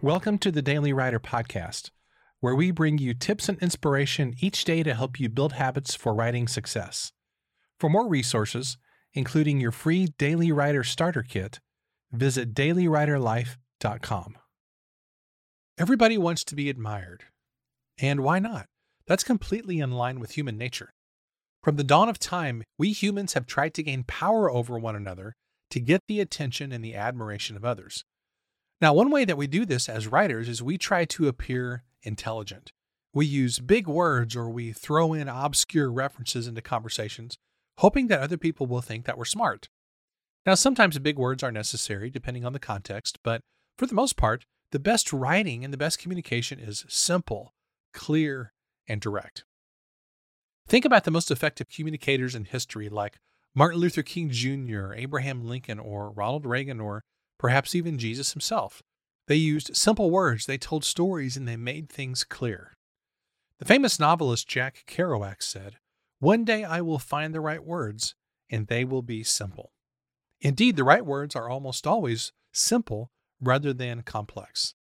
Welcome to the Daily Writer Podcast, where we bring you tips and inspiration each day to help you build habits for writing success. For more resources, including your free Daily Writer Starter Kit, visit dailywriterlife.com. Everybody wants to be admired. And why not? That's completely in line with human nature. From the dawn of time, we humans have tried to gain power over one another to get the attention and the admiration of others. Now, one way that we do this as writers is we try to appear intelligent. We use big words or we throw in obscure references into conversations, hoping that other people will think that we're smart. Now, sometimes big words are necessary depending on the context, but for the most part, the best writing and the best communication is simple, clear, and direct. Think about the most effective communicators in history like Martin Luther King Jr., Abraham Lincoln, or Ronald Reagan, or perhaps even Jesus himself. They used simple words, they told stories, and they made things clear. The famous novelist Jack Kerouac said, One day I will find the right words, and they will be simple. Indeed, the right words are almost always simple rather than complex.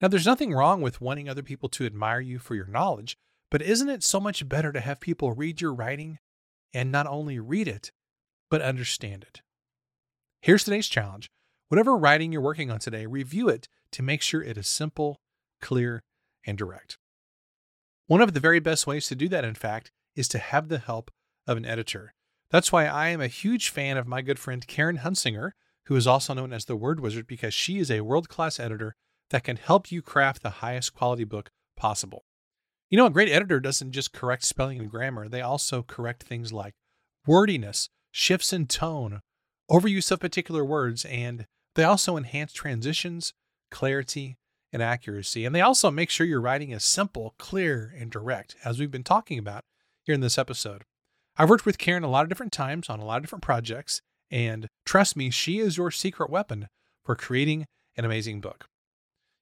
Now, there's nothing wrong with wanting other people to admire you for your knowledge, but isn't it so much better to have people read your writing and not only read it, but understand it? Here's today's challenge Whatever writing you're working on today, review it to make sure it is simple, clear, and direct. One of the very best ways to do that, in fact, is to have the help of an editor. That's why I am a huge fan of my good friend Karen Hunsanger, who is also known as the Word Wizard, because she is a world class editor that can help you craft the highest quality book possible. You know, a great editor doesn't just correct spelling and grammar, they also correct things like wordiness, shifts in tone, overuse of particular words, and they also enhance transitions, clarity, and accuracy. And they also make sure your writing is simple, clear, and direct, as we've been talking about here in this episode. I've worked with Karen a lot of different times on a lot of different projects, and trust me, she is your secret weapon for creating an amazing book.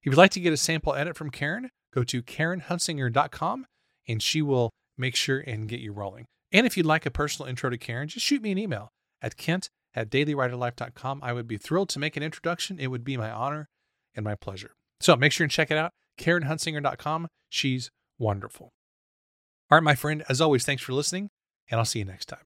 If you'd like to get a sample edit from Karen, go to KarenHunsanger.com and she will make sure and get you rolling. And if you'd like a personal intro to Karen, just shoot me an email at kent at dailywriterlife.com. I would be thrilled to make an introduction. It would be my honor and my pleasure. So make sure and check it out. KarenHunsanger.com. She's wonderful. All right, my friend, as always, thanks for listening, and I'll see you next time.